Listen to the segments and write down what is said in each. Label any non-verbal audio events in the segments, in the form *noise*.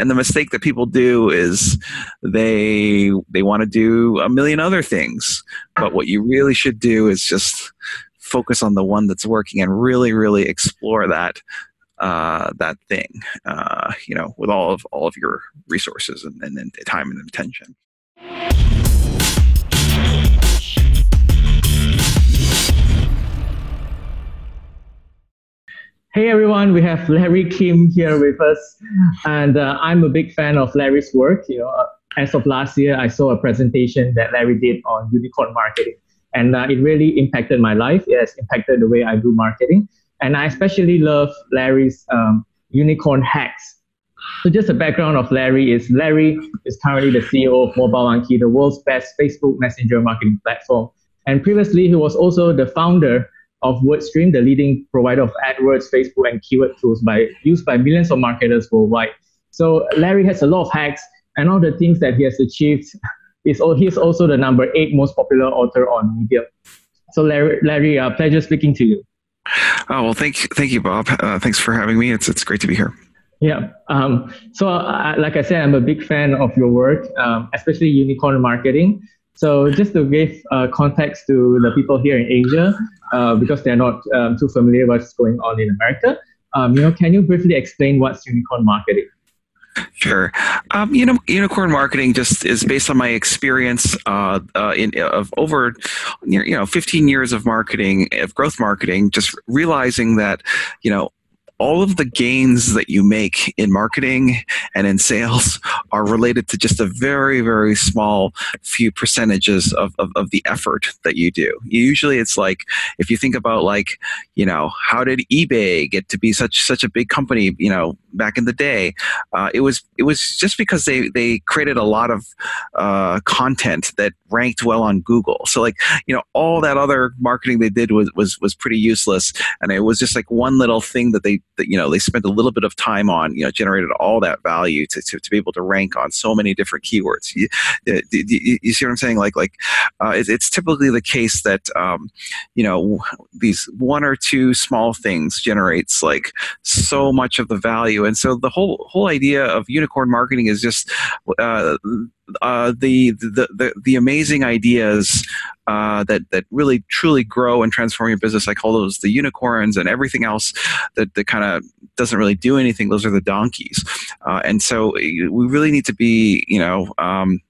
and the mistake that people do is they they want to do a million other things. But what you really should do is just focus on the one that's working and really really explore that uh, that thing uh, you know with all of all of your resources and, and, and time and attention Hey everyone, we have Larry Kim here with us, and uh, I'm a big fan of Larry's work. You know, uh, as of last year, I saw a presentation that Larry did on unicorn marketing, and uh, it really impacted my life. It has impacted the way I do marketing, and I especially love Larry's um, unicorn hacks. So, just a background of Larry is Larry is currently the CEO of Mobile Monkey, the world's best Facebook Messenger marketing platform, and previously he was also the founder of WordStream, the leading provider of AdWords, Facebook, and keyword tools by used by millions of marketers worldwide. So Larry has a lot of hacks, and all the things that he has achieved *laughs* is oh, he's also the number eight most popular author on Medium. So Larry, Larry, uh, pleasure speaking to you. Oh well, thank thank you, Bob. Uh, thanks for having me. It's it's great to be here. Yeah. Um, so, uh, like I said, I'm a big fan of your work, um, especially unicorn marketing. So just to give uh, context to the people here in Asia, uh, because they're not um, too familiar with what's going on in America, um, you know, can you briefly explain what's unicorn marketing? Sure. Um, you know, unicorn marketing just is based on my experience uh, uh, in of over you know 15 years of marketing of growth marketing. Just realizing that you know all of the gains that you make in marketing and in sales are related to just a very, very small few percentages of, of, of, the effort that you do. Usually it's like, if you think about like, you know, how did eBay get to be such, such a big company, you know, back in the day? Uh, it was, it was just because they, they created a lot of uh, content that ranked well on Google. So like, you know, all that other marketing they did was, was, was pretty useless. And it was just like one little thing that they, that you know they spent a little bit of time on you know generated all that value to, to, to be able to rank on so many different keywords. You, you, you see what i'm saying? Like like uh, it, it's typically the case that um, you know these one or two small things generates like so much of the value. And so the whole whole idea of unicorn marketing is just uh, uh, the, the, the the amazing ideas uh, that that really truly grow and transform your business. I call those the unicorns, and everything else that that kind of doesn't really do anything. Those are the donkeys. Uh, and so we really need to be, you know. Um,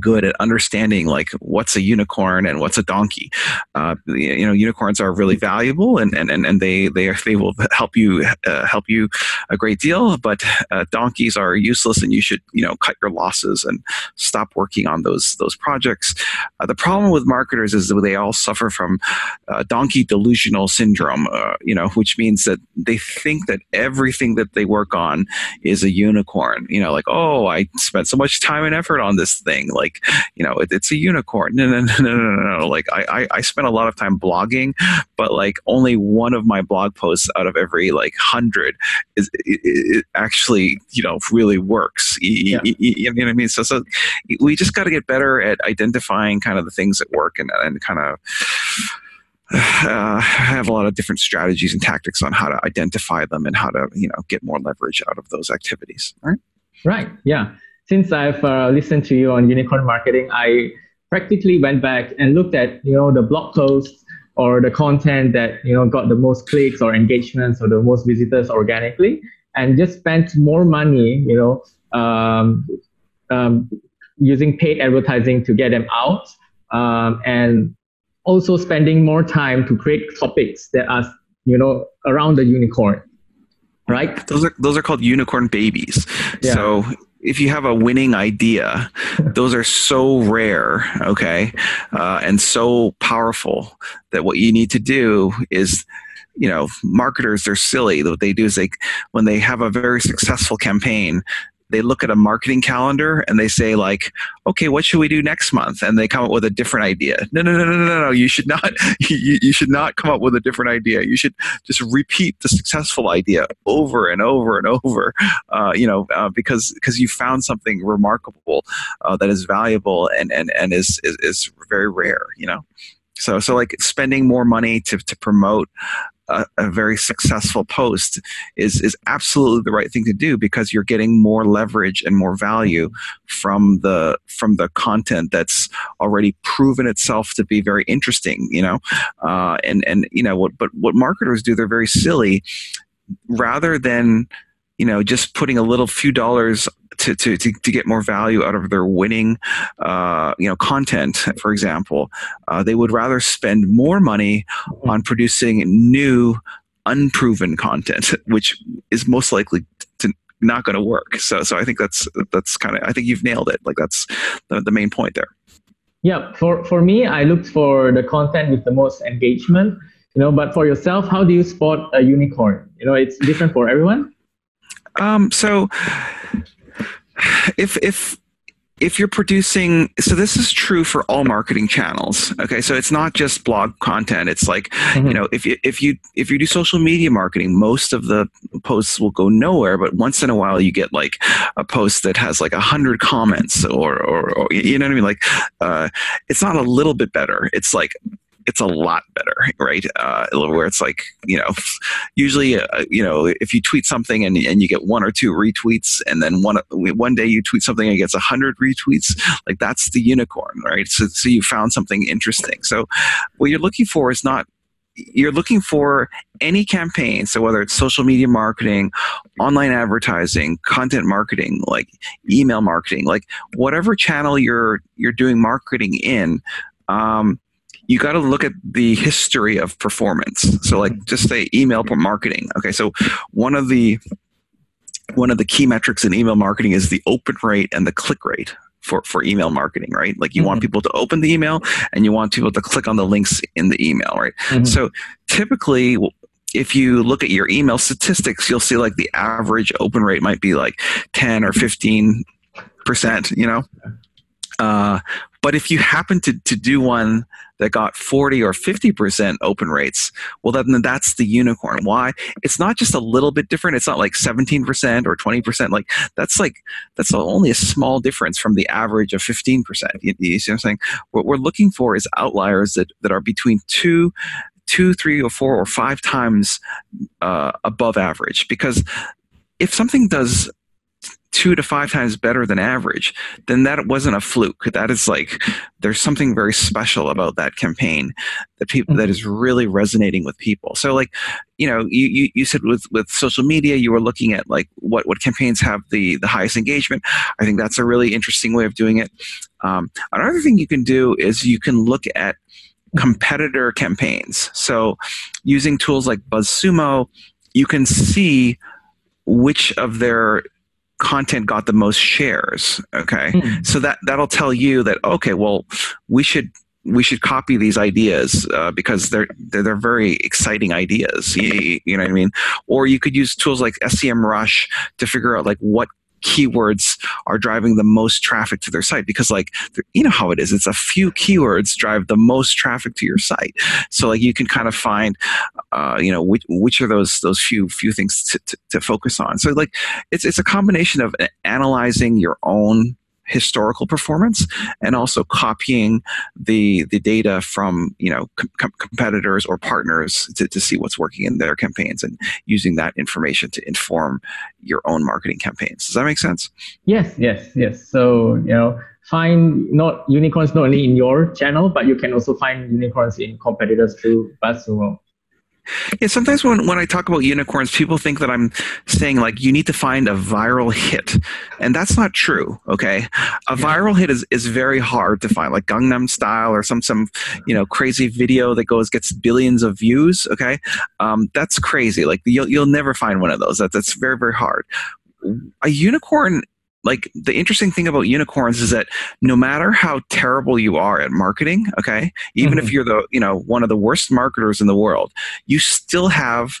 good at understanding like what's a unicorn and what's a donkey. Uh, you know, unicorns are really valuable and, and, and they they are, they will help you uh, help you a great deal. But uh, donkeys are useless, and you should you know cut your losses and stop working on those those projects. Uh, the problem with marketers is that they all suffer from uh, donkey delusional syndrome. Uh, you know, which means that they think that everything that they work on is a unicorn. You know, like oh, I spent so much time and effort on this thing like you know it, it's a unicorn. No no *laughs* no no no no like I, I i spent a lot of time blogging but like only one of my blog posts out of every like hundred is it, it actually you know really works. Yeah. you, you, know what i mean? So so we just got to get better at identifying kind of the things that work and, and kind of *sighs* uh, have a lot of different strategies and tactics on how to identify them and how to you know get more leverage out of those activities. Right. Right. Yeah since I've uh, listened to you on unicorn marketing, I practically went back and looked at you know the blog posts or the content that you know got the most clicks or engagements or the most visitors organically, and just spent more money, you know, um, um, using paid advertising to get them out, um, and also spending more time to create topics that are you know around the unicorn right those are those are called unicorn babies yeah. so if you have a winning idea, *laughs* those are so rare, okay, uh, and so powerful that what you need to do is you know marketers they're silly. What they do is they when they have a very successful campaign they look at a marketing calendar and they say like okay what should we do next month? And they come up with a different idea. No no no no no no you should not *laughs* you, you should not come up with a different idea. You should just repeat the successful idea over and over and over uh, you know uh, because because you found something remarkable uh, that is valuable and and and is, is is very rare you know So so like spending more money to to promote a, a, very successful post is is absolutely the right thing to do because you're getting more leverage and more value from the from the content that's already proven itself to be very interesting you know? Uh, and and you know what but what marketers do they're very silly. Rather than you know just putting a little few dollars to, to, to, to get more value out of their winning uh, you know content for example uh, they would rather spend more money mm-hmm. on producing new unproven content *laughs* which is most likely to not going to work. So so i think that's that's kind of i think you've nailed it. Like that's the, the main point there. Yeah for for me i looked for the content with the most engagement you know but for yourself how do you spot a unicorn? You know it's different for everyone um, so if if if you're producing so this is true for all marketing channels okay? So it's not just blog content. It's like mm-hmm. you know if you if you if you do social media marketing most of the posts will go nowhere but once in a while you get like a post that has like a hundred comments or, or, or you know what i mean? Like uh, it's not a little bit better. It's like it's a lot better, right? Uh, where it's like, you know, usually, uh, you know, if you tweet something and, and you get one or two retweets, and then one one day you tweet something and it gets hundred retweets, like that's the unicorn, right? So, so you found something interesting. So, what you're looking for is not you're looking for any campaign so whether it's social media marketing online advertising content marketing like email marketing like whatever channel you're you're doing marketing in um, you got to look at the history of performance. So, like, just say email marketing. Okay, so one of the one of the key metrics in email marketing is the open rate and the click rate for, for email marketing, right? Like you mm-hmm. want people to open the email and you want people to click on the links in the email, right? Mm-hmm. So typically, if you look at your email statistics, you'll see like the average open rate might be like 10 or 15 percent, you know? Uh, but if you happen to, to do one that got 40 or 50% open rates, well, then that's the unicorn. Why? It's not just a little bit different. It's not like 17% or 20%. Like that's like, that's only a small difference from the average of 15%. You, you see what I'm saying? What we're looking for is outliers that, that are between two two, three, or four, or five times uh, above average. Because if something does two to five times better than average, then that wasn't a fluke. That is like there's something very special about that campaign that people that is mm-hmm. really resonating with people. So like, you know, you, you, you said with, with social media, you were looking at like what, what campaigns have the, the highest engagement. I think that's a really interesting way of doing it. Um, another thing you can do is you can look at competitor campaigns. So using tools like BuzzSumo, you can see which of their content got the most shares okay mm. so that that'll tell you that okay well we should we should copy these ideas uh, because they're, they're, they're very exciting ideas you, you, know what i mean or you could use tools like semrush to figure out like what keywords are driving the most traffic to their site because like you know how it is it's a few keywords drive the most traffic to your site. So like you can kind of find uh, you know which, which are those those few few things to, to, to focus on. So like it's it's a combination of analyzing your own historical performance and also copying the the data from you know com- competitors or partners to, to see what's working in their campaigns and using that information to inform your own marketing campaigns. Does that make sense? Yes yes yes. So you know find not unicorns not only in your channel but you can also find unicorns in competitors through BuzzSumo yeah, sometimes when, when I talk about unicorns, people think that I'm saying like you need to find a viral hit. And that's not true, okay? A viral hit is, is very hard to find, like Gangnam style or some some you know crazy video that goes gets billions of views, okay? Um, that's crazy. Like you'll you'll never find one of those. That, that's very, very hard. A unicorn like the interesting thing about unicorns is that no matter how terrible you are at marketing okay even mm-hmm. if you're the you know one of the worst marketers in the world you still have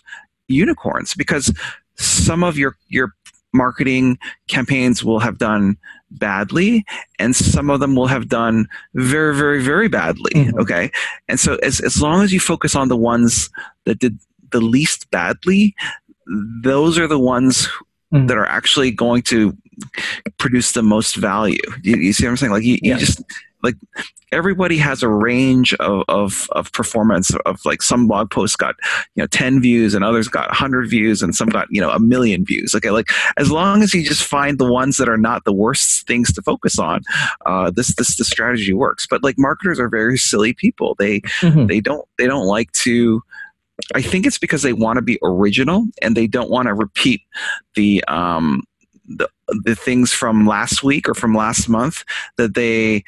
unicorns because some of your your marketing campaigns will have done badly and some of them will have done very very very badly mm-hmm. okay and so as, as long as you focus on the ones that did the least badly those are the ones mm-hmm. that are actually going to produce the most value. You, you see what I'm saying? Like you, yeah. you just like everybody has a range of, of, of performance of like some blog posts got you know 10 views and others got 100 views and some got you know a million views okay like as long as you just find the ones that are not the worst things to focus on uh, this this the strategy works but like marketers are very silly people they mm-hmm. they don't they don't like to I think it's because they want to be original and they don't want to repeat the um, the the things from last week or from last month that they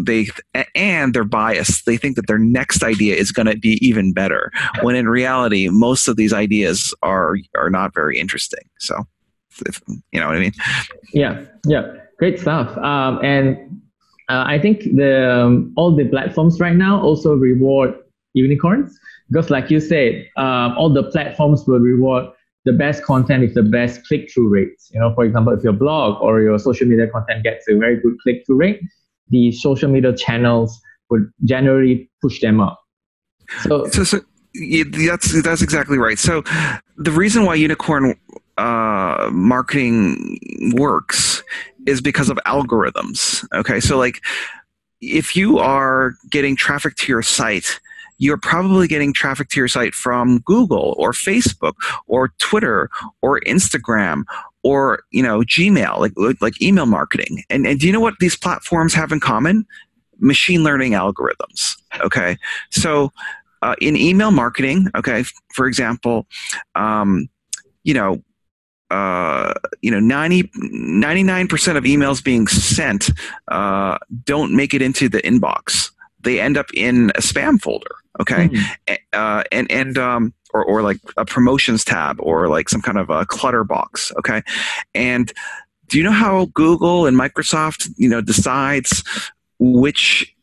they and they're biased they think that their next idea is going to be even better when in reality most of these ideas are are not very interesting. So if, you know what i mean? Yeah yeah. Great stuff. Um, and uh, i think the um, all the platforms right now also reward unicorns. Because like you said um, all the platforms will reward the best content is the best click-through rates. You know, for example, if your blog or your social media content gets a very good click-through rate, the social media channels would generally push them up. So, so, so that's that's exactly right. So, the reason why unicorn uh, marketing works is because of algorithms. Okay, so like if you are getting traffic to your site you're probably getting traffic to your site from Google or Facebook or Twitter or Instagram or you know Gmail, like like email marketing. And, and do you know what these platforms have in common? Machine learning algorithms. Okay, so uh, in email marketing, okay, for example, um, you know uh, you know 90, 99% of emails being sent uh, don't make it into the inbox they end up in a spam folder okay mm-hmm. uh, and and um, or, or like a promotions tab or like some kind of a clutter box okay and do you know how google and microsoft you know decides which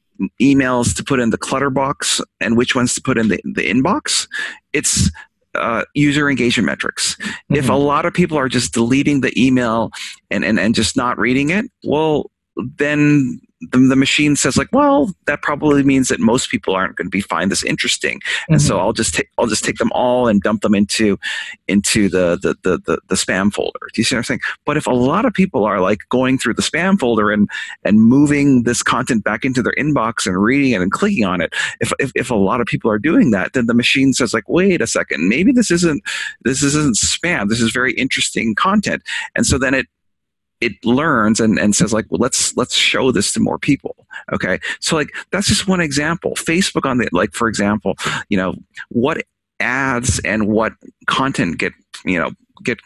emails to put in the clutter box and which ones to put in the, the inbox it's uh, user engagement metrics. Mm-hmm. If a lot of people are just deleting the email and, and, and just not reading it, well, then the, the machine says like, well, that probably means that most people aren't going to be find this interesting, and mm-hmm. so I'll just take I'll just take them all and dump them into into the the, the the the spam folder. Do you see what I'm saying? But if a lot of people are like going through the spam folder and and moving this content back into their inbox and reading it and clicking on it, if if, if a lot of people are doing that, then the machine says like, wait a second, maybe this isn't this isn't spam. This is very interesting content, and so then it it learns and, and says like well let's let's show this to more people okay? So like that's just one example. Facebook on the like for example you know what ads and what content get you know get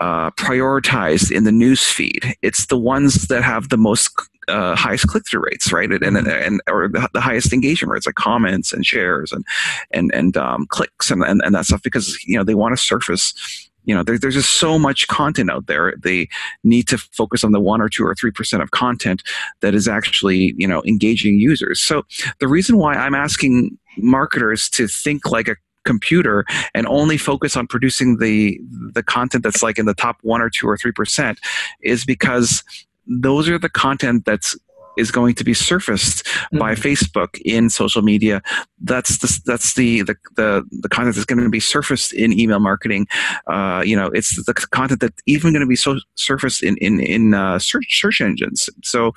uh, prioritized in the news feed. It's the ones that have the most uh, highest click-through rates, right? And, and, and or the, the, highest engagement rates, like comments and shares and and and um, clicks and, and and that stuff, because you know they want to surface you know there, there's just so much content out there. They need to focus on the one or two or three percent of content that is actually you know engaging users. So the reason why i'm asking marketers to think like a computer and only focus on producing the the content that's like in the top one or two or three percent is because those are the content that's is going to be surfaced mm-hmm. by Facebook in social media. That's the that's the the the, the content that's going to be surfaced in email marketing. Uh, you know, it's the content that's even going to be so surfaced in in in uh, search search engines. So,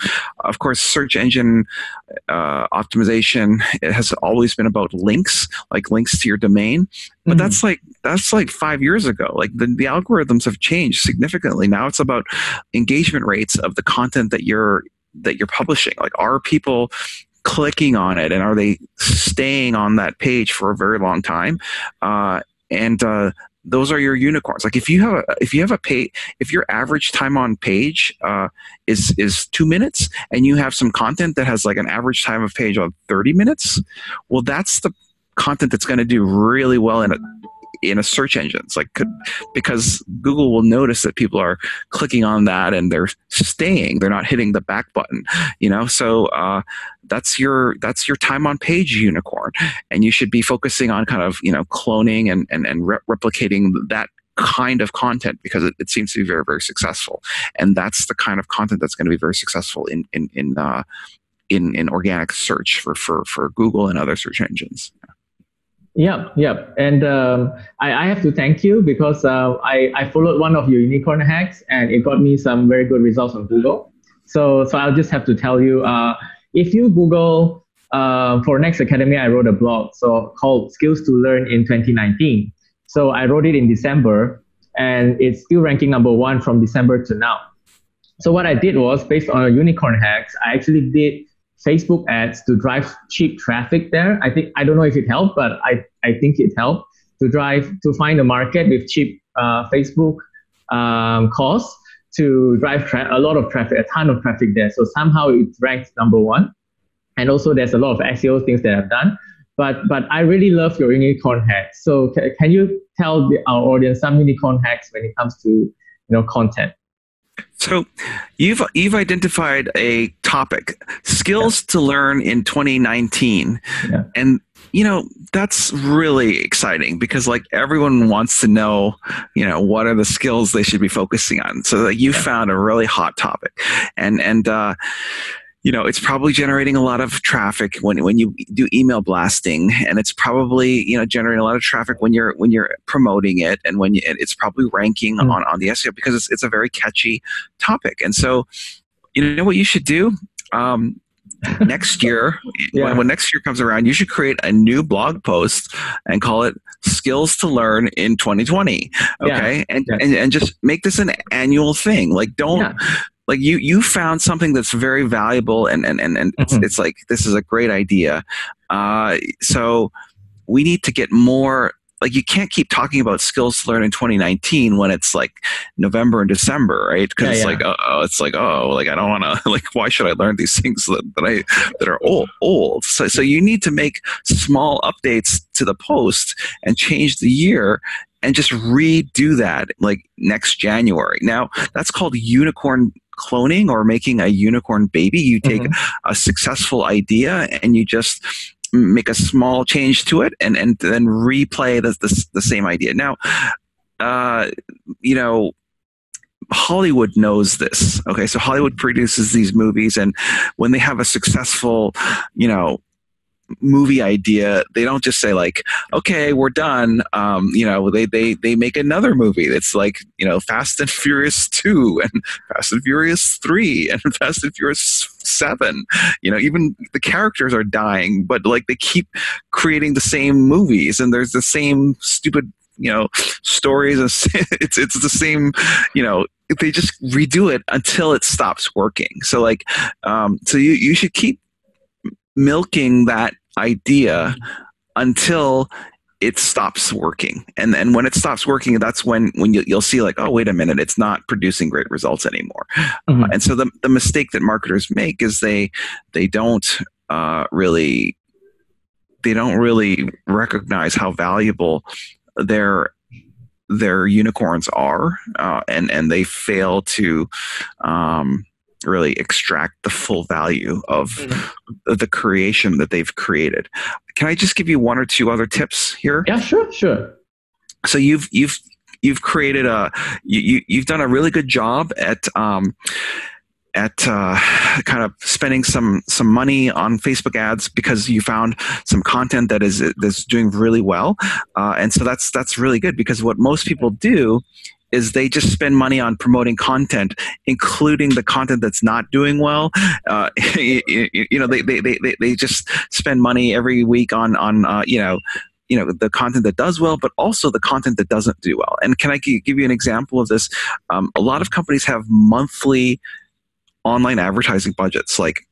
of course, search engine uh, optimization it has always been about links, like links to your domain. But mm-hmm. that's like that's like five years ago. Like the, the algorithms have changed significantly. Now it's about engagement rates of the content that you're that you're publishing? Like are people clicking on it and are they staying on that page for a very long time? Uh, and uh, those are your unicorns. Like if you have a if you have a page if your average time on page uh, is is two minutes and you have some content that has like an average time of page of 30 minutes well that's the content that's going to do really well in a in a search engine. It's like because Google will notice that people are clicking on that and they're staying. They're not hitting the back button. You know, so uh, that's your that's your time on page unicorn, and you should be focusing on kind of you know cloning and and, and re- replicating that kind of content because it, it, seems to be very very successful and that's the kind of content that's going to be very successful in in in uh, in, in organic search for, for for Google and other search engines. Yep, yep. And um, I, I have to thank you because uh, I, I followed one of your unicorn hacks and it got me some very good results on Google. So, so I'll just have to tell you, uh, if you Google uh, for Next Academy, I wrote a blog so called Skills to Learn in 2019. So I wrote it in December, and it's still ranking number one from December to now. So what I did was based on a unicorn hacks, I actually did Facebook ads to drive cheap traffic there. I think I don't know if it helped, but I, I think it helped to drive to find a market with cheap uh, Facebook um, costs to drive tra- a lot of traffic, a ton of traffic there. So somehow it ranks number one. And also there's a lot of SEO things that I've done. But but I really love your unicorn hacks. So ca- can you tell the, our audience some unicorn hacks when it comes to you know content? So you've you've identified a topic, skills yeah. to learn in 2019. Yeah. And you know, that's really exciting because like everyone wants to know, you know, what are the skills they should be focusing on. So like, you yeah. found a really hot topic. And and uh you know it's probably generating a lot of traffic when when you do email blasting and it's probably you know generating a lot of traffic when you're when you're promoting it and when you, it's probably ranking mm. on on the SEO because it's it's a very catchy topic and so you know what you should do um, *laughs* next year yeah. when, when, next year comes around you should create a new blog post and call it skills to learn in 2020 okay yeah. And, yeah. and and just make this an annual thing like don't like you you found something that's very valuable and and and, and mm-hmm. it's, it's like this is a great idea uh, so we need to get more like you can't keep talking about skills to learn in 2019 when it's like November and December, right? Because yeah, it's yeah. like oh, it's like oh, like I don't want to *laughs* like why should I learn these things that, that I that are old old? So so you need to make small updates to the post and change the year and just redo that like next January. Now that's called unicorn cloning or making a unicorn baby. You take mm-hmm. a successful idea and you just make a small change to it and, and then replay the, the, the same idea. Now, uh, you know, Hollywood knows this. Okay, so Hollywood produces these movies, and when they have a successful, you know, movie idea, they don't just say like, "Okay, we're done." Um, you know, they they they make another movie that's like you know Fast and Furious two and *laughs* Fast and Furious three and *laughs* Fast and Furious seven. You know, even the characters are dying, but like they keep creating the same movies, and there's the same stupid you know stories. *laughs* It's it's the same you know they just redo it until it stops working. So like, um, so you you should keep milking that idea until it stops working and and when it stops working that's when when you, will see like oh wait a minute it's not producing great results anymore mm-hmm. uh, and so the, the mistake that marketers make is they they don't uh, really they don't really recognize how valuable their their unicorns are uh, and and they fail to um, really extract the full value of mm-hmm. the creation that they've created. Can I just give you one or two other tips here? Yeah, sure, sure. So you've you've you've created a you, you have done a really good job at um, at uh, kind of spending some some money on Facebook ads because you found some content that is that's doing really well, uh, and so that's that's really good because what most people do is they just spend money on promoting content, including the content that's not doing well. Uh, you, *laughs* you, know, they, they, they, they just spend money every week on, on uh, you know, you know the content that does well but also the content that doesn't do well. And can i give you an example of this? Um, a lot of companies have monthly online advertising budgets. Like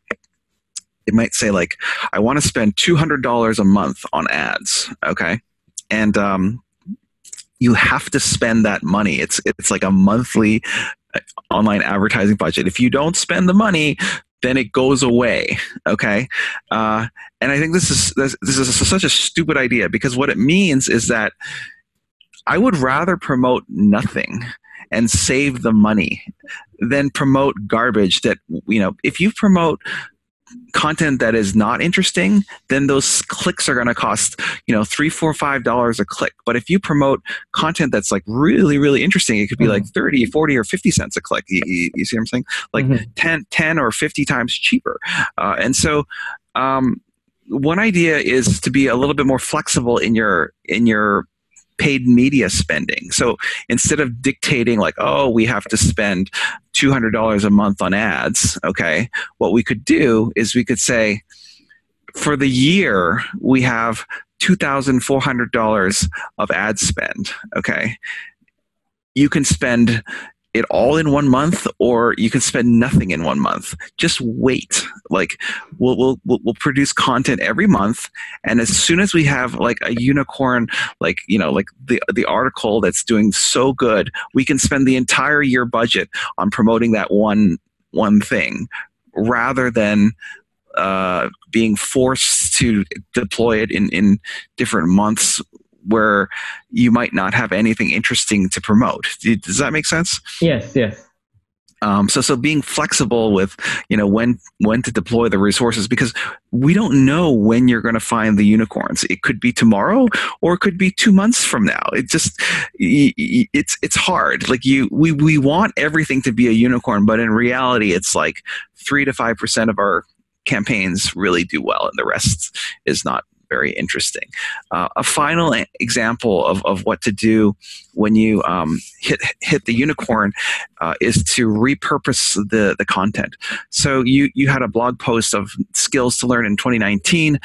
it might say like i want to spend $200 a month on ads okay? And um, you have to spend that money. It's it's like a monthly uh, online advertising budget. If you don't spend the money, then it goes away. Okay, uh, and I think this is this, this is such a stupid idea because what it means is that I would rather promote nothing and save the money than promote garbage that you know if you promote content that is not interesting, then those clicks are going to cost, you know, three, four, five dollars a click. But if you promote content that's like really, really interesting, it could be mm-hmm. like 30, 40, or 50 cents a click. You, you, you see what I'm saying? Like mm-hmm. 10, 10 or 50 times cheaper. Uh, and so, um, one idea is to be a little bit more flexible in your in your paid media spending. So instead of dictating like, oh, we have to spend $200 a month on ads, okay, what we could do is we could say, for the year, we have $2,400 of ad spend, okay? You can spend it all in one month or you can spend nothing in one month. Just wait. Like we'll, we'll we'll produce content every month and as soon as we have like a unicorn like you know like the the article that's doing so good we can spend the entire year budget on promoting that one one thing rather than uh, being forced to deploy it in, in different months where you might not have anything interesting to promote. Does that make sense? Yes, yes. Um, so, so being flexible with, you know, when when to deploy the resources because we don't know when you're going to find the unicorns. It could be tomorrow, or it could be two months from now. It just, it's it's hard. Like you, we we want everything to be a unicorn, but in reality, it's like three to five percent of our campaigns really do well, and the rest is not very interesting. Uh, a final example of, of what to do when you um, hit hit the unicorn uh, is to repurpose the the content. So you you had a blog post of skills to learn in 2019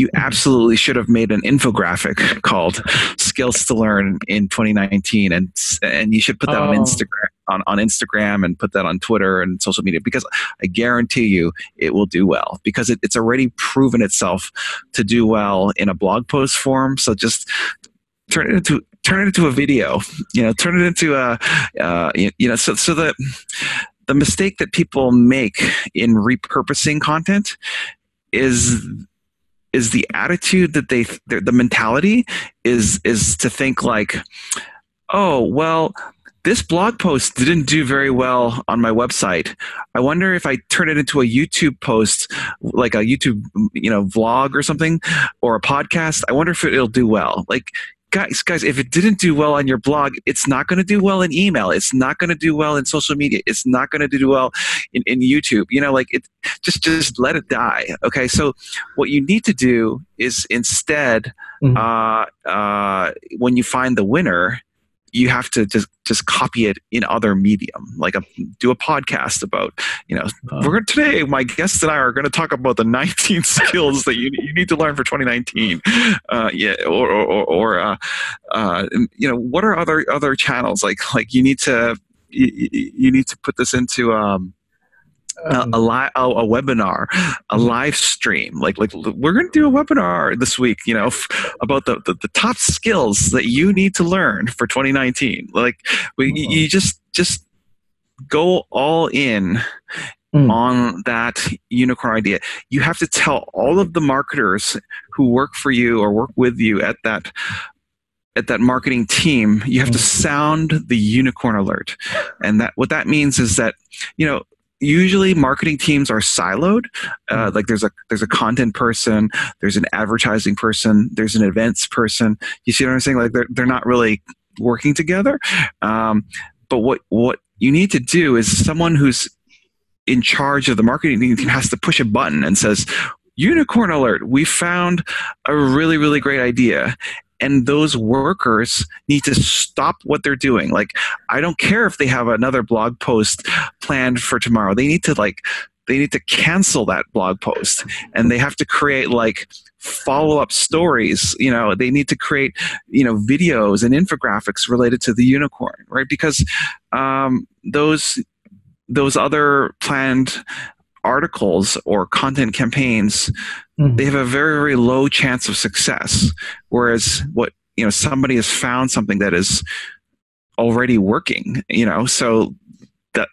you absolutely should have made an infographic called skills to learn in 2019 and and you should put that oh. on instagram on, on instagram and put that on twitter and social media because i guarantee you it will do well because it, it's already proven itself to do well in a blog post form so just turn it into turn it into a video you know turn it into a uh, you, you know so so that the mistake that people make in repurposing content is is the attitude that they the mentality is is to think like oh well this blog post didn't do very well on my website. I wonder if i turn it into a youtube post like a youtube you know vlog or something or a podcast. I wonder if it'll do well. Like guys, guys, if it didn't do well on your blog, it's not going to do well in email. It's not going to do well in social media. It's not going to do well in, in YouTube. You know, like it, just just let it die. Okay, so what you need to do is instead, mm-hmm. uh, uh, when you find the winner, you have to just just copy it in other medium like a, do a podcast about you know uh, we're today my guests and i are going to talk about the *laughs* 19 skills that you, you need to learn for 2019 uh, yeah or or, or uh, uh, you know what are other other channels? Like like you need to you, you need to put this into um, a, a, li- a, a, webinar, a mm-hmm. live stream. Like, like we're going to do a webinar this week, you know, f- about the, the, the, top skills that you need to learn for 2019. Like, we, you mm-hmm. just just go all in mm. on that unicorn idea. You have to tell all of the marketers who work for you or work with you at that at that marketing team you have to mm. sound the unicorn alert and that what that means is that you know usually marketing teams are siloed. Uh, mm-hmm. like there's a there's a content person there's an advertising person there's an events person. You see what i'm saying? Like they're, they're not really working together. Um, but what what you need to do is someone who's in charge of the marketing team has to push a button and says unicorn alert we found a really really great idea and those workers need to stop what they're doing. Like i don't care if they have another blog post planned for tomorrow. They need to like they need to cancel that blog post and they have to create like follow-up stories. You know they need to create you know videos and infographics related to the unicorn right? Because um, those those other planned articles or content campaigns mm-hmm. they have a very very low chance of success. Whereas what you know somebody has found something that is already working you know? So that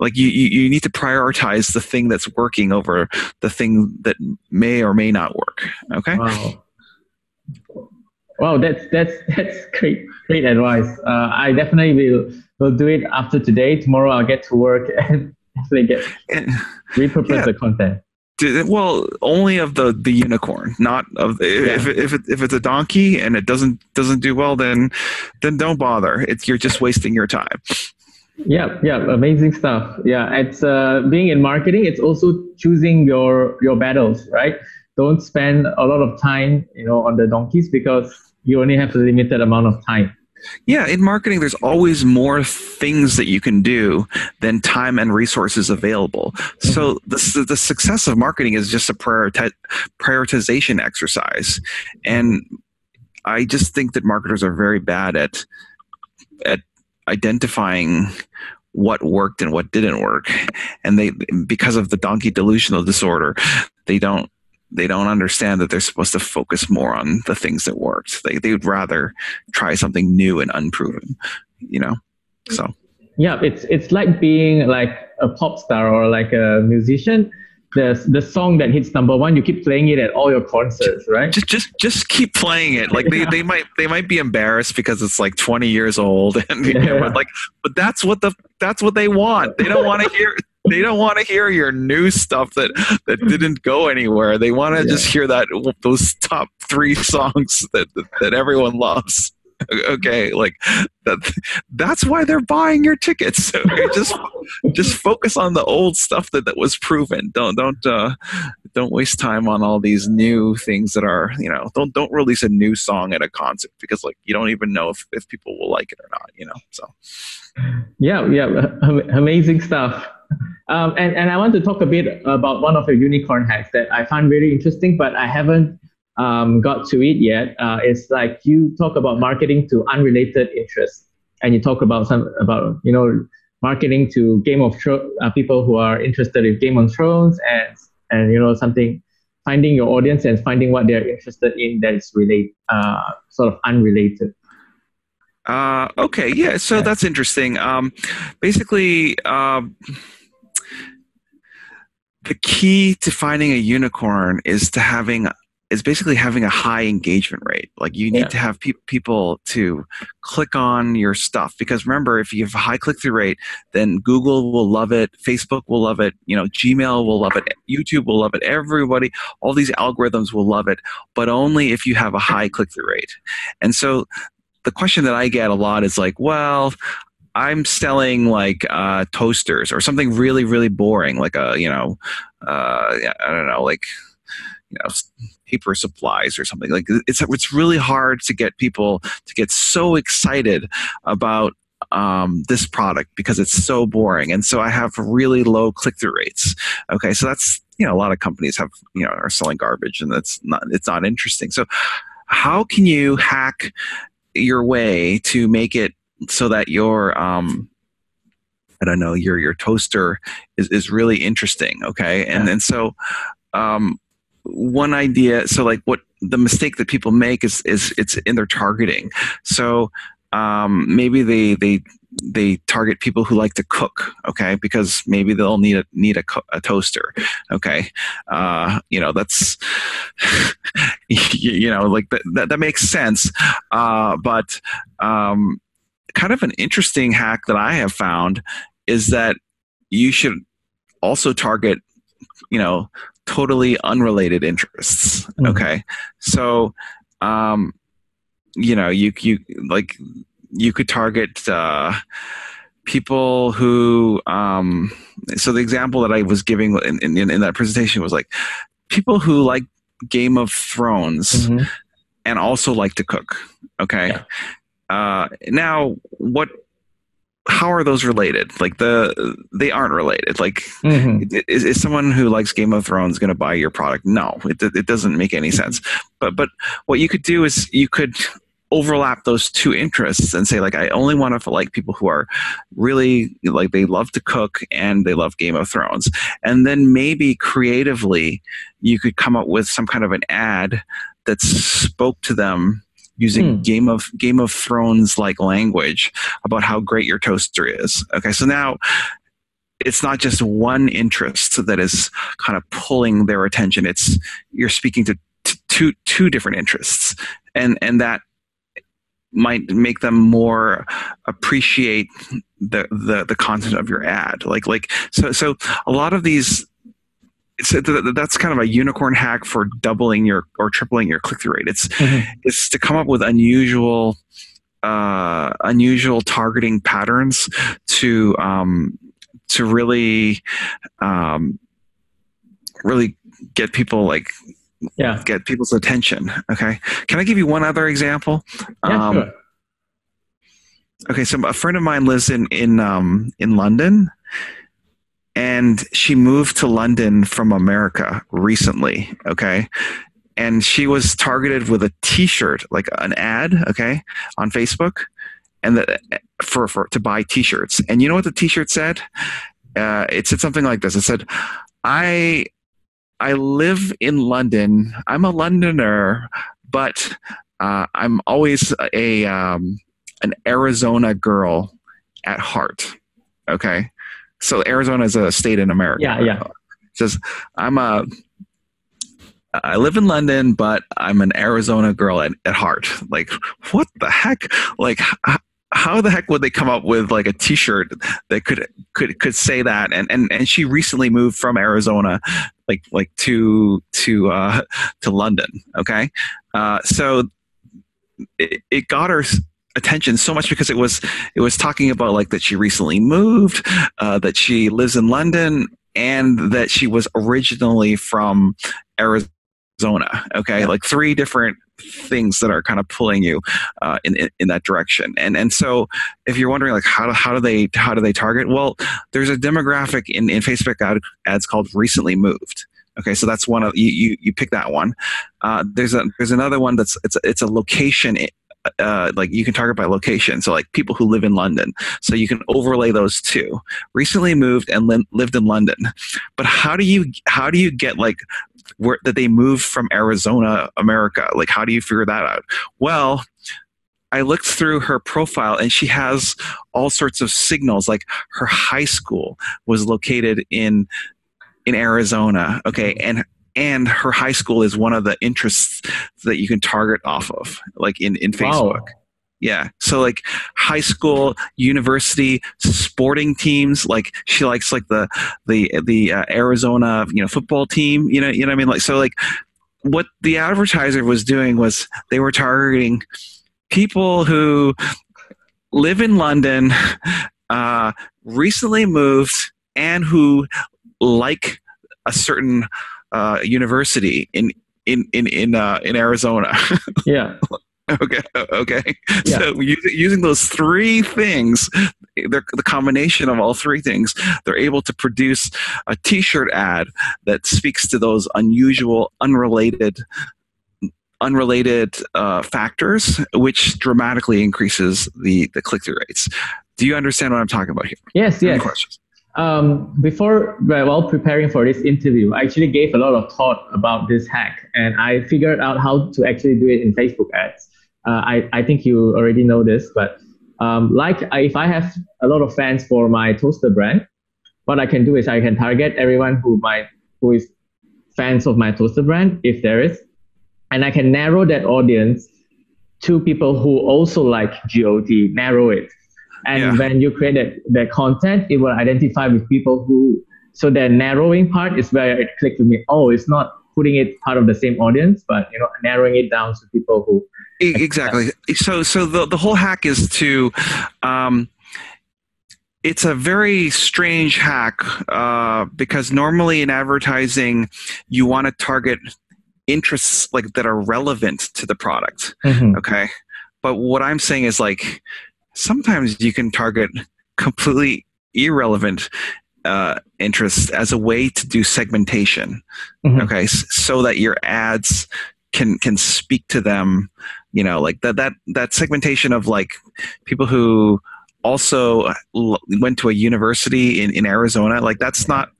like you, you need to prioritize the thing that's working over the thing that may or may not work okay? Wow. Wow that's that's *laughs* that's great great advice. Uh, i definitely will will do it after today. Tomorrow i'll get to work *laughs* and they get repurpose yeah. the content. Well, only of the the unicorn, not of the, yeah. if if it, if it's a donkey and it doesn't doesn't do well, then then don't bother. It's you're just wasting your time. Yeah, yeah, amazing stuff. Yeah, it's uh, being in marketing. It's also choosing your your battles, right? Don't spend a lot of time, you know, on the donkeys because you only have a limited amount of time. Yeah, in marketing, there's always more things that you can do than time and resources available. So mm-hmm. the, the success of marketing is just a priorita- prioritization exercise, and I just think that marketers are very bad at at identifying what worked and what didn't work, and they because of the donkey delusional disorder, they don't they don't understand that they're supposed to focus more on the things that worked. They they would rather try something new and unproven, you know. So yeah, it's it's like being like a pop star or like a musician. The the song that hits number one, you keep playing it at all your concerts, right? Just just just keep playing it. Like they, they might they might be embarrassed because it's like twenty years old, *laughs* and you know, like but that's what the that's what they want. They don't want to hear they don't want to hear your new stuff that that didn't go anywhere. They want to yeah. just hear that those top three songs that that everyone loves. Okay, like that. That's why they're buying your tickets. *laughs* Okay, just just focus on the old stuff that, that was proven. Don't don't uh, don't waste time on all these new things that are you know. Don't don't release a new song at a concert because like you don't even know if if people will like it or not. You know, so. Yeah, yeah, amazing stuff. Um, and, and I want to talk a bit about one of your unicorn hacks that I find really interesting, but I haven't um, got to it yet. Uh, it's like you talk about marketing to unrelated interests, and you talk about some about you know marketing to Game of Thrones uh, people who are interested in Game of Thrones and and you know something finding your audience and finding what they're interested in that is relate uh, sort of unrelated. Uh, okay, yeah, so yeah. that's interesting. Um, basically, uh, the key to finding a unicorn is to having is basically having a high engagement rate. Like you need yeah. to have pe- people to click on your stuff because remember, if you have a high click through rate, then Google will love it, Facebook will love it, you know, Gmail will love it, YouTube will love it, everybody, all these algorithms will love it, but only if you have a high click through rate. And so the question that I get a lot is like, well, I'm selling like uh, toasters or something really, really boring, like a you know, uh, I don't know, like you know, paper supplies or something. Like it's it's really hard to get people to get so excited about um, this product because it's so boring, and so I have really low click through rates. Okay, so that's you know a lot of companies have you know are selling garbage, and that's not it's not interesting. So how can you hack your way to make it so that your um, I don't know your your toaster is, is really interesting. Okay, and and so um, one idea. So like what the mistake that people make is is it's in their targeting. So um, maybe they they they target people who like to cook okay because maybe they'll need a need a, a toaster okay uh, you know that's *laughs* you know like that, that, that makes sense uh, but um, kind of an interesting hack that I have found is that you should also target, you know, totally unrelated interests. Mm-hmm. Okay, so um, you know, you you like you could target uh, people who. Um, so the example that I was giving in, in, in that presentation was like people who like Game of Thrones mm-hmm. and also like to cook. Okay. Yeah. Uh, now, what? How are those related? Like the they aren't related. Like, mm-hmm. is, is someone who likes Game of Thrones going to buy your product? No, it it doesn't make any sense. But but what you could do is you could overlap those two interests and say like i only want to like people who are really like they love to cook and they love game of thrones and then maybe creatively you could come up with some kind of an ad that spoke to them using hmm. Game of Game of Thrones like language about how great your toaster is. Okay, so now it's not just one interest that is kind of pulling their attention. It's you're speaking to t- two two different interests, and and that might make them more appreciate the, the the content of your ad like like so so a lot of these so that's kind of a unicorn hack for doubling your or tripling your click through rate. It's mm-hmm. it's to come up with unusual uh, unusual targeting patterns to um, to really um, really get people like yeah. get people's attention. Okay. Can I give you one other example? Yeah, Um, sure. Okay, so a friend of mine lives in in um, in London, and she moved to London from America recently. Okay, and she was targeted with a T-shirt, like an ad. Okay, on Facebook, and the, for for to buy T-shirts. And you know what the T-shirt said? Uh, it said something like this. It said, "I I live in London. I'm a Londoner, but uh, I'm always a um, an Arizona girl at heart. Okay, so Arizona is a state in America. Yeah, yeah. Says I'm a. I live in London, but I'm an Arizona girl at, at heart. Like, what the heck? Like, how the heck would they come up with like a T-shirt that could could could say that? And and and she recently moved from Arizona, like like to to uh, to London. Okay, uh, so it, it got her attention so much because it was it was talking about like that she recently moved, uh, that she lives in London, and that she was originally from Arizona. Okay, Yeah. like three different things that are kind of pulling you uh, in, in in that direction. And and so if you're wondering like how do, how do they how do they target? Well, there's a demographic in, in Facebook ad, ads called recently moved. Okay, so that's one of you you, you pick that one. Uh, there's a there's another one that's it's it's a location uh, like you can target by location. So like people who live in London. So you can overlay those two. Recently moved and li- lived in London. But how do you how do you get like where that they moved from Arizona, America? Like how do you figure that out? Well, I looked through her profile and she has all sorts of signals like her high school was located in in Arizona. Okay, and and her high school is one of the interests that you can target off of, like in in Facebook. Wow. Yeah. So like high school, university, sporting teams. Like she likes like the the the uh, Arizona you know football team. You know you know what I mean. Like so like what the advertiser was doing was they were targeting people who live in London, uh, recently moved, and who like a certain uh, university in in in in uh, in Arizona. *laughs* Yeah. okay, okay. Yeah. So using, using those three things, they're the combination of all three things, they're able to produce a T-shirt ad that speaks to those unusual, unrelated. Unrelated uh, factors, which dramatically increases the the click through rates. Do you understand what I'm talking about here? Yes, Any yes. questions? Um, before, while preparing for this interview, I actually gave a lot of thought about this hack, and I figured out how to actually do it in Facebook ads. Uh, I, I think you already know this, but um, like if I have a lot of fans for my toaster brand, what I can do is I can target everyone who might who is fans of my toaster brand, if there is, and I can narrow that audience to people who also like GOT, narrow it. And Yeah. when you create that, that content, it will identify with people who, so the narrowing part is where it clicked with me. Oh, it's not putting it part of the same audience, but you know, narrowing it down to people who, Exactly. So, so the the whole hack is to, um, it's a very strange hack uh, because normally in advertising, you want to target interests like that are relevant to the product. Okay, but what I'm saying is like sometimes you can target completely irrelevant uh, interests as a way to do segmentation Mhm. okay so that your ads can can speak to them you know like that that that segmentation of like people who also l- went to a university in, in Arizona like that's not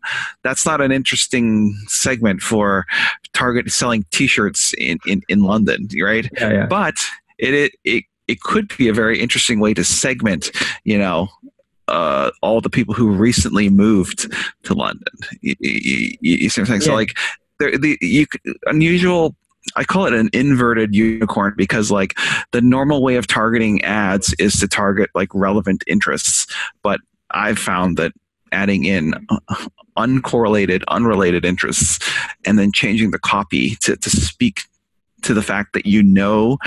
that's not an interesting segment for target selling t-shirts in, in, in London right yeah, yeah. but it, it it it could be a very interesting way to segment you know uh, all the people who recently moved to London. You, you, you, see what I'm saying? So like, there, the you unusual. I call it an inverted unicorn because like the normal way of targeting ads is to target like relevant interests, but I've found that adding in uh, uncorrelated, unrelated interests, and then changing the copy to, to speak to the fact that you know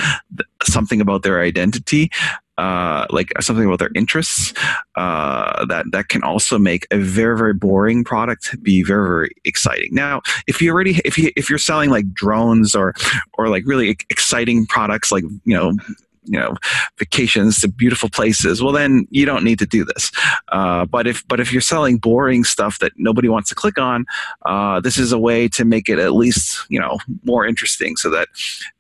something about their identity uh, like something about their interests, uh, that that can also make a very very boring product be very very exciting. Now, if you already if you if you're selling like drones or or like really exciting products like you know you know vacations to beautiful places well then you don't need to do this. Uh, but if but if you're selling boring stuff that nobody wants to click on uh, this is a way to make it at least you know more interesting so that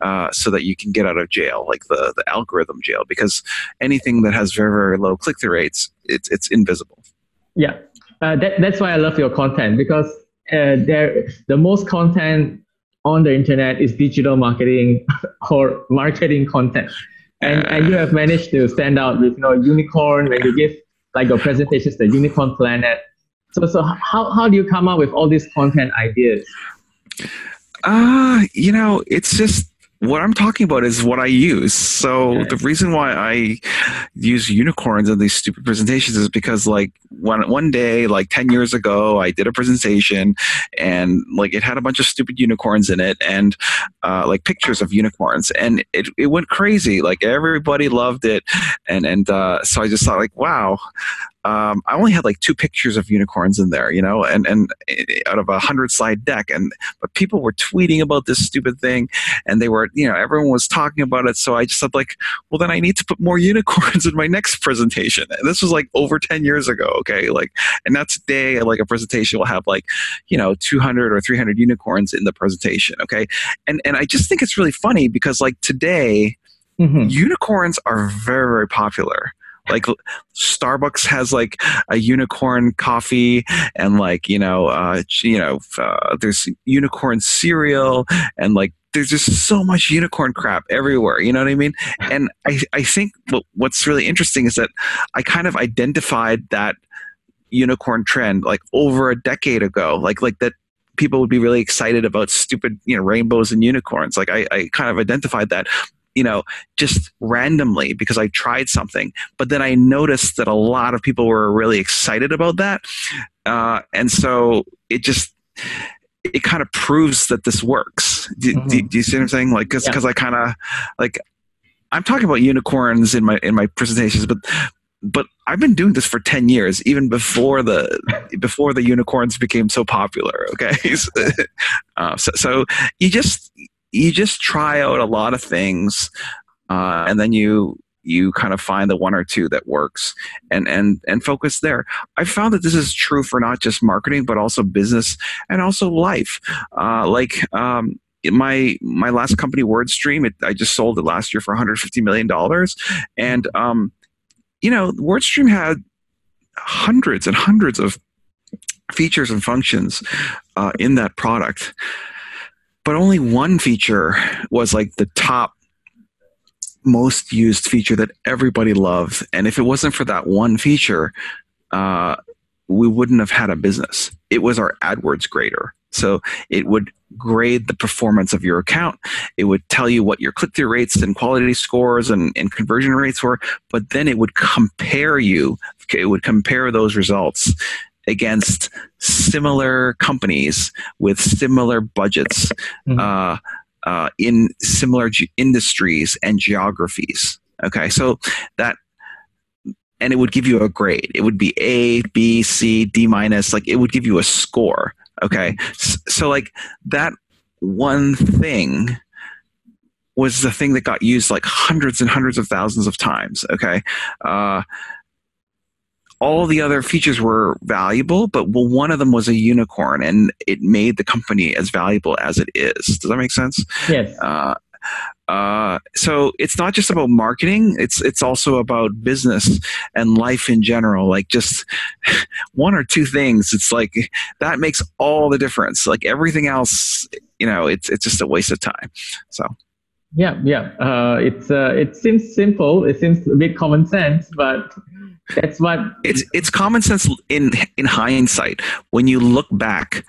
uh, so that you can get out of jail like the the algorithm jail because anything that has very very low click-through rates it's it's invisible. Yeah. Uh, that, that's why i love your content because uh, there the most content on the internet is digital marketing *laughs* or marketing content and and you have managed to stand out with you know unicorn when you give like your presentations the unicorn planet. So so how, how do you come up with all these content ideas? Uh you know it's just what I'm talking about is what I use. So okay. the reason why I use unicorns in these stupid presentations is because like one one day, like ten years ago, I did a presentation and like it had a bunch of stupid unicorns in it and uh, like pictures of unicorns and it, it went crazy. Like everybody loved it and and uh, so I just thought like wow, um, I only had like two pictures of unicorns in there, you know, and and eh, out of a hundred slide deck, and but people were tweeting about this stupid thing, and they were, you know, everyone was talking about it. So I just said like, well, then I need to put more unicorns *laughs* in my next presentation. And this was like over ten years ago, okay, like, and now today, like a presentation will have like, you know, two hundred or three hundred unicorns in the presentation, okay, and and I just think it's really funny because like today. Mm-hmm. Unicorns are very, very popular like Starbucks has like a unicorn coffee, and like you know, uh, you know, uh, there's unicorn cereal, and like there's just so much unicorn crap everywhere. You know what I mean? And I I think what's really interesting is that I kind of identified that unicorn trend like over a decade ago like like that people would be really excited about stupid you know rainbows and unicorns like I, I kind of identified that you know, just randomly because I tried something. But then I noticed that a lot of people were really excited about that. Uh, and so it just, it kind of proves that this works. Do, mm-hmm. do, do you see what I'm saying? Like, cause, yeah. I kind of like, I'm talking about unicorns in my, in my presentations, but, but I've been doing this for 10 years, even before the, before the unicorns became so popular. Okay. uh, *laughs* so, so you just, you just try out a lot of things uh, and then you you kind of find the one or two that works and and and focus there. I found that this is true for not just marketing but also business and also life. Uh, like um, my my last company wordstream it, i just sold it last year for 150 million dollars. And um, you know wordstream had hundreds and hundreds of features and functions uh, in that product but only one feature was like the top most used feature that everybody loved. And if it wasn't for that one feature, uh, we wouldn't have had a business. It was our AdWords grader. So it would grade the performance of your account. It would tell you what your click through rates and quality scores and, and conversion rates were, but then it would compare you, it would compare those results against similar companies with similar budgets mm-hmm. uh, uh, in similar ge- industries and geographies. Okay, so that and it would give you a grade. It would be A, B, C, D minus. Like it would give you a score. Okay, so, so like that one thing was the thing that got used like hundreds and hundreds of thousands of times. Okay. Uh, all the other features were valuable, but well, one of them was a unicorn, and it made the company as valuable as it is. Does that make sense? Yes. Uh, uh, so it's not just about marketing; it's it's also about business and life in general. Like just *laughs* one or two things, it's like that makes all the difference. Like everything else, you know, it's it's just a waste of time. So. Yeah, yeah. Uh, it's uh, it seems simple. It seems a bit common sense, but that's what it's it's common sense in in hindsight when you look back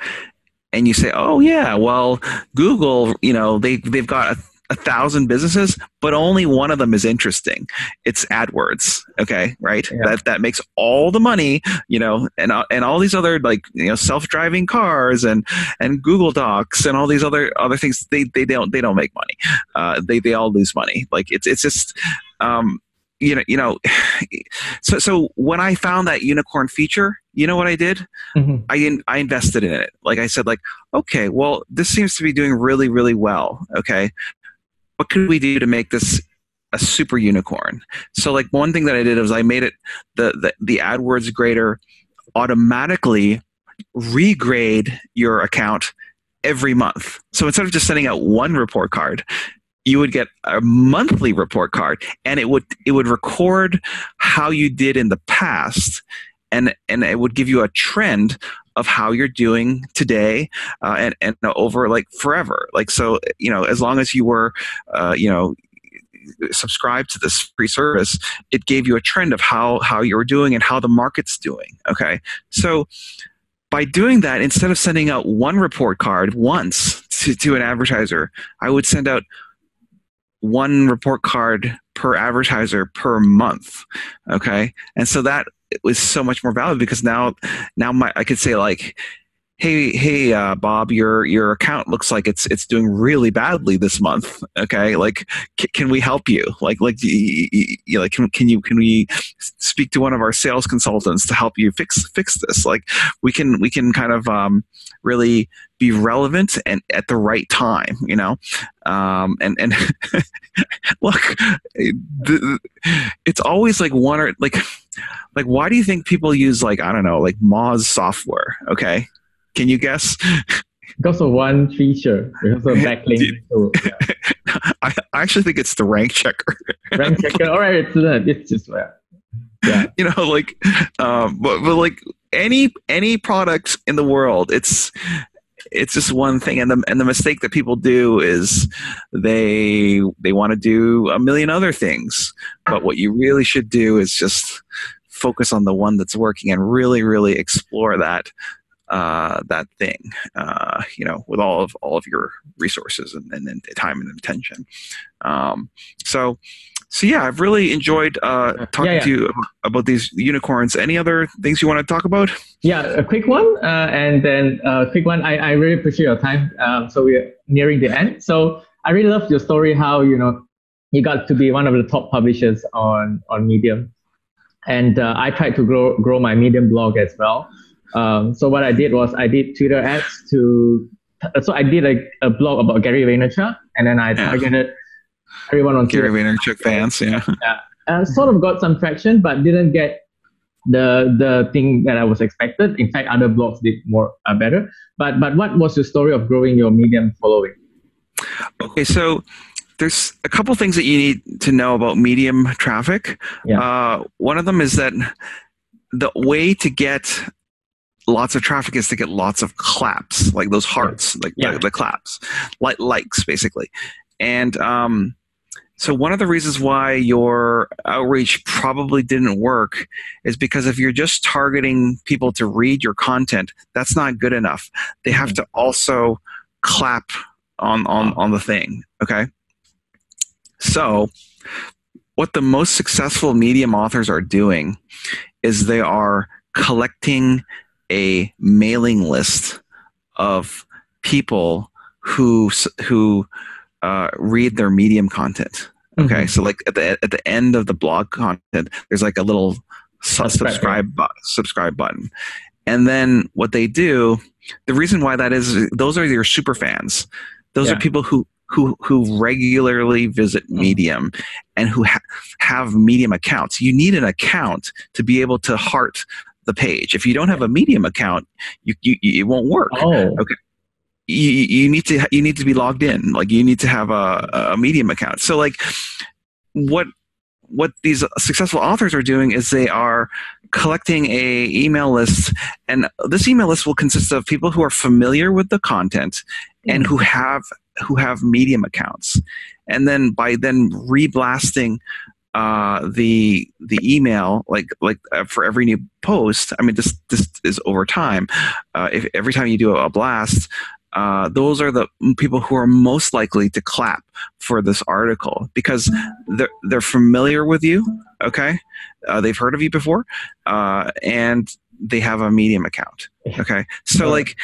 and you say, "Oh yeah, well, Google, you know, they they've got a, a thousand businesses, but only one of them is interesting. It's AdWords, okay, right? Yeah. That that makes all the money, you know, and uh, and all these other like you know self-driving cars and and Google Docs and all these other other things. They they don't they don't make money. Uh, they they all lose money. Like it's it's just um, you know, you know, *sighs* so so when I found that unicorn feature, you know what I did? Mhm. I in, I invested in it. Like I said, like okay, well, this seems to be doing really really well. Okay, what could we do to make this a super unicorn? So like one thing that I did was I made it the the, the AdWords grader automatically regrade your account every month. So instead of just sending out one report card, you would get a monthly report card and it would it would record how you did in the past and and it would give you a trend of how you're doing today uh, and and over like forever. Like so you know as long as you were uh, you know subscribed to this free service it gave you a trend of how how you were doing and how the market's doing okay? So by doing that instead of sending out one report card once to, to an advertiser i would send out one report card per advertiser per month okay? And so that was so much more valuable because now now my i could say like hey hey uh, bob your your account looks like it's it's doing really badly this month okay? Like c- can we help you? Like like like can, can you can we speak to one of our sales consultants to help you fix fix this? Like we can we can kind of um, really be relevant and at the right time you know um, and and *laughs* look the, it's always like one or like like why do you think people use like i don't know like moz software okay can you guess Because of one feature, because of backlink. *laughs* Yeah. I, I actually think it's the rank checker Rank checker. All right, it's, uh, it's just uh, yeah. *laughs* you know like um but, but like any any product in the world it's it's just one thing and the and the mistake that people do is they they want to do a million other things. But what you really should do is just focus on the one that's working and really really explore that uh, that thing uh, you know with all of all of your resources and, and, and time and attention. Um, so so yeah i've really enjoyed uh, talking yeah. to you about these unicorns any other things you want to talk about Yeah, a quick one, uh, and then a quick one. I, I really appreciate your time. Um, so we're nearing the end. So I really love your story. How you know you got to be one of the top publishers on on Medium, and uh, I tried to grow grow my Medium blog as well. Um, so what I did was I did Twitter ads to. So I did a, a blog about Gary Vaynerchuk, and then I Yeah. targeted everyone on gary Twitter. vaynerchuk fans yeah uh, sort of got some traction, but didn't get the the thing that I was expected. In fact, other blogs did more uh, better. But but what was your story of growing your Medium following? Okay, so there's a couple things that you need to know about medium traffic. Yeah. Uh, one of them is that the way to get lots of traffic is to get lots of claps, like those hearts, like Yeah. the, the claps, like likes, basically. And um, so one of the reasons why your outreach probably didn't work is because if you're just targeting people to read your content, that's not good enough. They have mm-hmm. to also clap on on on the thing. Okay. So, what the most successful medium authors are doing is they are collecting a mailing list of people who who uh, read their medium content. Okay, Mhm. so like at the at the end of the blog content, there's like a little su- Subscribe, subscribe bu- subscribe button, and then what they do. The reason why that is, those are your super fans. Those Yeah. are people who who who regularly visit Mhm. Medium and who ha- have Medium accounts. You need an account to be able to heart the page. If you don't have a Medium account, you, you, you it won't work Oh, you, you need to you need to be logged in. Like you need to have a, a medium account. So like what what these successful authors are doing is they are collecting a email list and this email list will consist of people who are familiar with the content and who have who have medium accounts. And then by then reblasting uh, the the email like like uh, for every new post i mean this this is over time. Uh, if every time you do a blast uh, those are the people who are most likely to clap for this article because they're, they're familiar with you okay uh, they've heard of you before uh, and they have a medium account *laughs* okay so like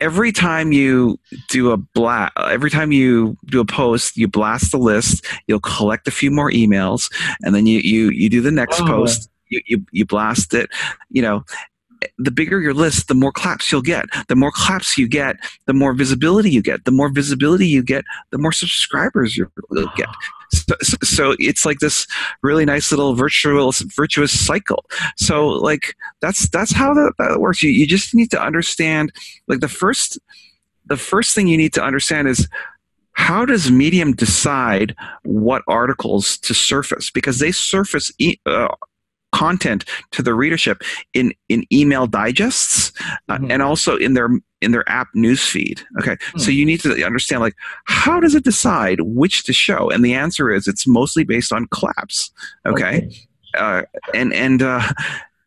every time you do a blast, every time you do a post, you blast the list. You'll collect a few more emails, and then you you you do the next Oh. post. You, you you blast it. You know, the bigger your list, the more claps you'll get. The more claps you get, the more visibility you get. The more visibility you get, the more subscribers you'll get. So, so, so it's like this really nice little virtuous virtuous cycle. So like that's that's how that, that works. You you just need to understand like the first the first thing you need to understand is how does medium decide what articles to surface because they surface e- uh, content to the readership in in email digests uh, Mhm. and also in their in their app newsfeed. Okay so you need to understand like how does it decide which to show? And the answer is it's mostly based on claps okay. Uh, and and uh,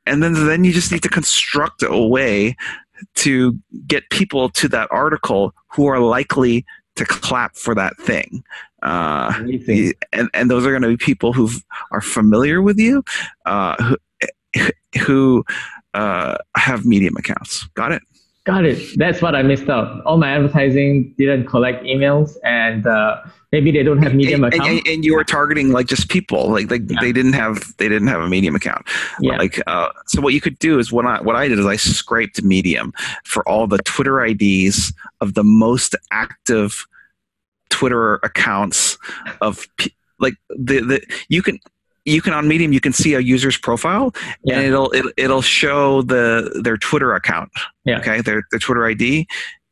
and then then you just need to construct a way to get people to that article who are likely to clap for that thing. Uh, and and those are going to be people who are familiar with you, uh, who, who uh, have Medium accounts. Got it. Got it. That's what I missed out. All my advertising didn't collect emails, and uh, maybe they don't have Medium and, account. and, and you were targeting like just people like like Yeah. they didn't have they didn't have a medium account yeah. like uh, so what you could do is what I what I did is I scraped medium for all the Twitter IDs of the most active Twitter accounts of like the the you can you can on medium you can see a user's profile yeah. and it'll it, it'll show the their Twitter account Yeah. okay their their Twitter ID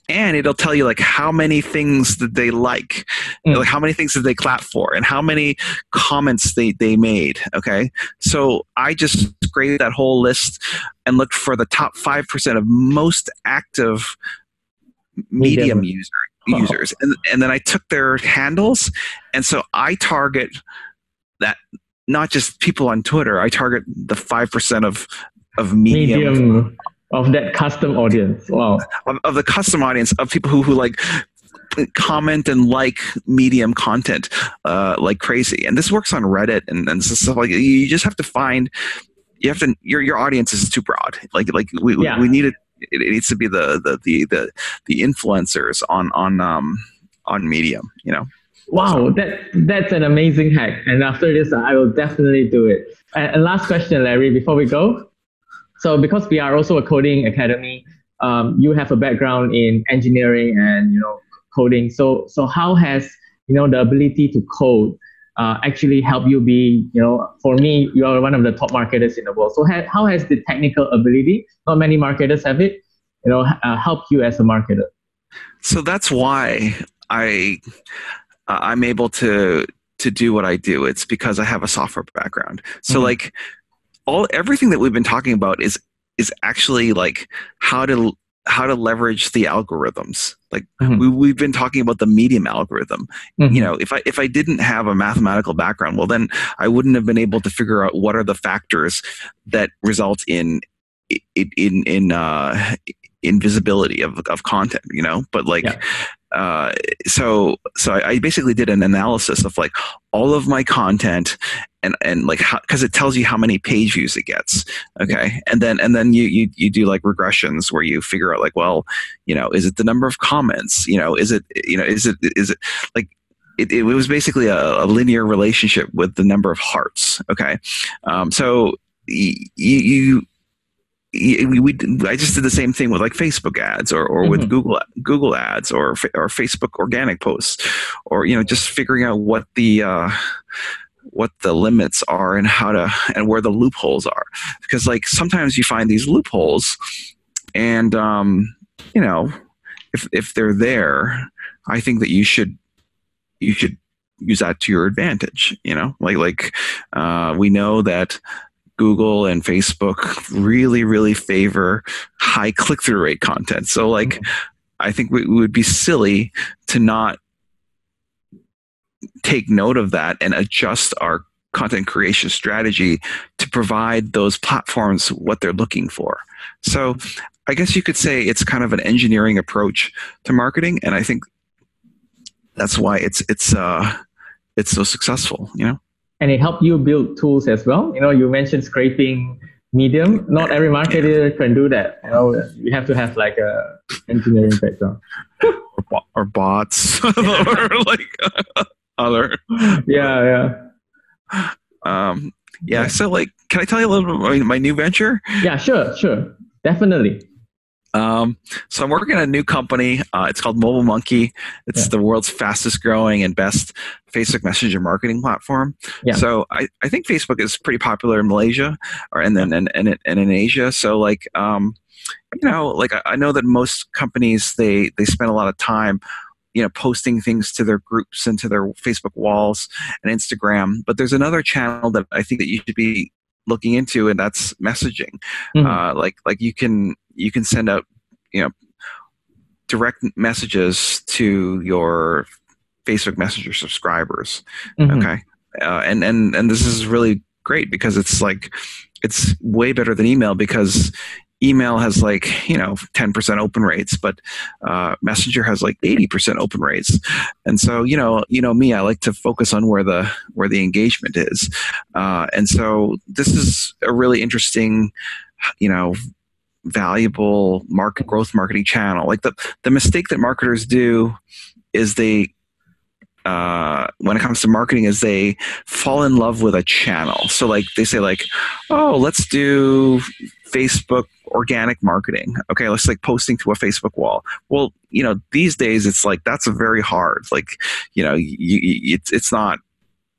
and it'll tell you like how many things did they like Mm. like how many things did they clap for and how many comments they they made okay so i just graded that whole list and looked for the top 5% of most active medium, Medium. user, Wow. users and, and then i took their handles and so i target that not just people on twitter i target the 5% of of medium, Medium of that custom audience. Wow. Of, of the custom audience of people who, who like comment and like medium content uh, like crazy and this works on reddit and, and stuff like you just have to find you have to your your audience is too broad like like we, Yeah. we need it it needs to be the the the the, the influencers on on um on medium you know Wow, that that's an amazing hack. And after this, I will definitely do it. And, and last question, Larry, before we go. So, because we are also a coding academy, um, you have a background in engineering and you know coding. So, so how has you know the ability to code uh, actually helped you be you know for me you are one of the top marketers in the world. So, ha- how has the technical ability? Not many marketers have it. You know, uh, help you as a marketer. so that's why i uh, i'm able to to do what i do it's because i have a software background so Mhm. like all everything that we've been talking about is is actually like how to how to leverage the algorithms like Mhm. we, we've been talking about the medium algorithm Mhm. you know if i if i didn't have a mathematical background well then i wouldn't have been able to figure out what are the factors that result in in in in uh in visibility of of content you know but like Yeah. Uh so so I, basically did an analysis of like all of my content and and like because it tells you how many page views it gets okay? And then and then you, you you do like regressions where you figure out like well you know is it the number of comments? You know is it you know is it is it like it, it was basically a, a linear relationship with the number of hearts okay? Um, so you, you we, we I just did the same thing with like Facebook ads or, or with Mhm. Google Google ads or or Facebook organic posts or you know just figuring out what the uh, what the limits are and how to and where the loopholes are because like sometimes you find these loopholes and um, you know if if they're there I think that you should you should use that to your advantage you know like like uh, we know that Google and Facebook really, really favor high click through rate content. So, like, I think we, we would be silly to not take note of that and adjust our content creation strategy to provide those platforms what they're looking for. So, I guess you could say it's kind of an engineering approach to marketing, and I think that's why it's it's uh, it's so successful. You know. And it helped you build tools as well. You know, you mentioned scraping medium. Not every marketer can do that. You know, you have to have like a engineering background. or, bo- or bots *laughs* or like *laughs* other Yeah, yeah. um yeah so like can i tell you a little bit about my, my new venture Yeah, sure, sure. Definitely. Um so i'm working at a new company uh, it's called mobile monkey it's Yeah. the world's fastest growing and best facebook messenger marketing platform Yeah. so I, I think facebook is pretty popular in malaysia or and then and, and, and in asia so like um you know like I, I know that most companies they they spend a lot of time you know posting things to their groups and to their facebook walls and instagram but there's another channel that i think that you should be looking into and that's messaging Mhm. uh, like like you can you can send out you know direct messages to your facebook messenger subscribers Mhm. okay? Uh, and and and this is really great because it's like it's way better than email because email has like you know 10% open rates but uh, messenger has like 80% open rates. And so you know you know me i like to focus on where the where the engagement is. Uh, and so this is a really interesting you know valuable market growth marketing channel. Like the the mistake that marketers do is they uh, when it comes to marketing is they fall in love with a channel. So like they say like oh let's do facebook organic marketing. Okay let's like posting to a facebook wall. Well you know these days it's like that's very hard. Like you know you, you, it's it's not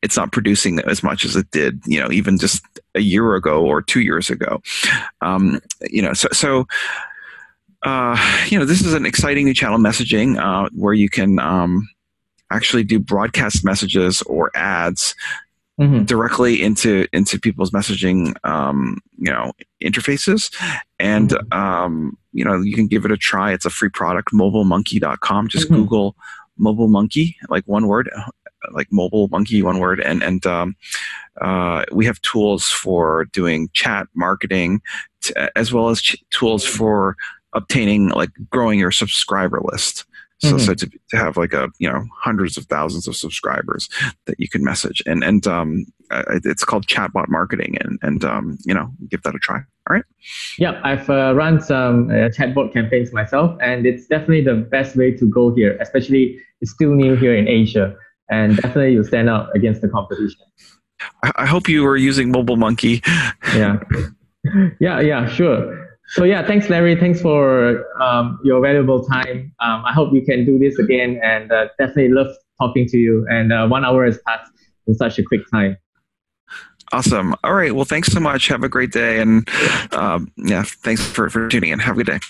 it's not producing as much as it did you know even just a year ago or two years ago. Um, you know so so uh, you know this is an exciting new channel messaging uh, where you can um, actually do broadcast messages or ads Mhm. directly into into people's messaging um, you know interfaces. And um, you know you can give it a try. It's a free product mobilemonkey.com just Mhm. google mobile monkey like one word like mobile monkey one word. And and um, uh, we have tools for doing chat marketing t- as well as ch- tools for obtaining like growing your subscriber list. So, Mhm. so to, to have like a you know hundreds of thousands of subscribers that you can message. And and um, it's called chatbot marketing. And and um, you know give that a try. All right? Yeah, I've uh, run some uh, chatbot campaigns myself, and it's definitely the best way to go here. Especially, it's still new here in Asia, and definitely you stand out against the competition. I, hope you were using mobile monkey *laughs* Yeah, yeah, yeah, sure. So yeah, thanks, Larry. Thanks for um, your valuable time. Um, I hope you can do this again, and uh, definitely love talking to you. And uh, one hour has passed in such a quick time. awesome all right well thanks so much have a great day and um, yeah thanks for, for tuning in have a good day